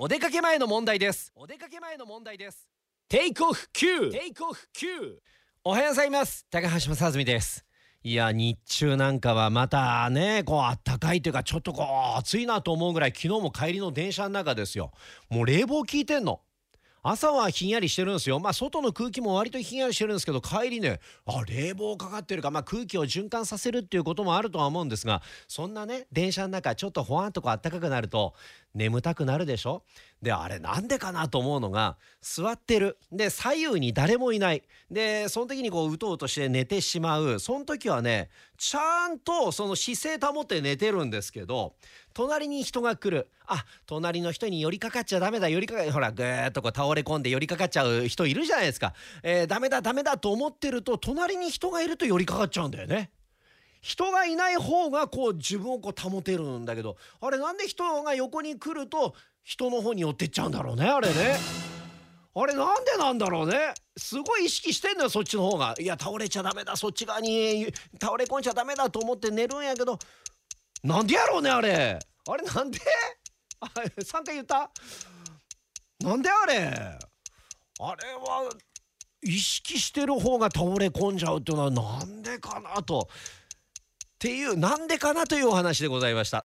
お出かけ前の問題です。お出かけ前の問題です。テイクオフ9テイクオフ9おはようございます。高橋正澄です。いや日中なんかはまたねこうあったかいというかちょっとこう暑いなと思うぐらい昨日も帰りの電車の中ですよ。もう冷房効いてんの。朝はひんやりしてるんですよ。まあ外の空気も割とひんやりしてるんですけど帰りねあ冷房かかってるか。まあ空気を循環させるっていうこともあるとは思うんですがそんなね電車の中ちょっとほわんとこあったかくなると眠たくなるでしょ？であれなんでかなと思うのが座ってる。で左右に誰もいない。でその時にこううとうとして寝てしまう。その時はねちゃんとその姿勢保って寝てるんですけど隣に人が来る。あ隣の人に寄りかかっちゃダメだ。寄りかかほらぐーっとこう倒倒れ込んで寄りかかっちゃう人いるじゃないですか、えー、ダメだダメだと思ってると隣に人がいると寄りかかっちゃうんだよね。人がいない方がこう自分をこう保てるんだけどあれなんで人が横に来ると人の方に寄ってっちゃうんだろうねあれね。あれなんでなんだろうね。すごい意識してんのよそっちの方が。いや倒れちゃダメだそっち側に倒れ込んじゃダメだと思って寝るんやけど。なんでやろうねあれ。あれなんで？あ3回言った？なんであれ？あれは意識してる方が倒れ込んじゃうっていうのはなんでかなと。っていうなんでかなというお話でございました。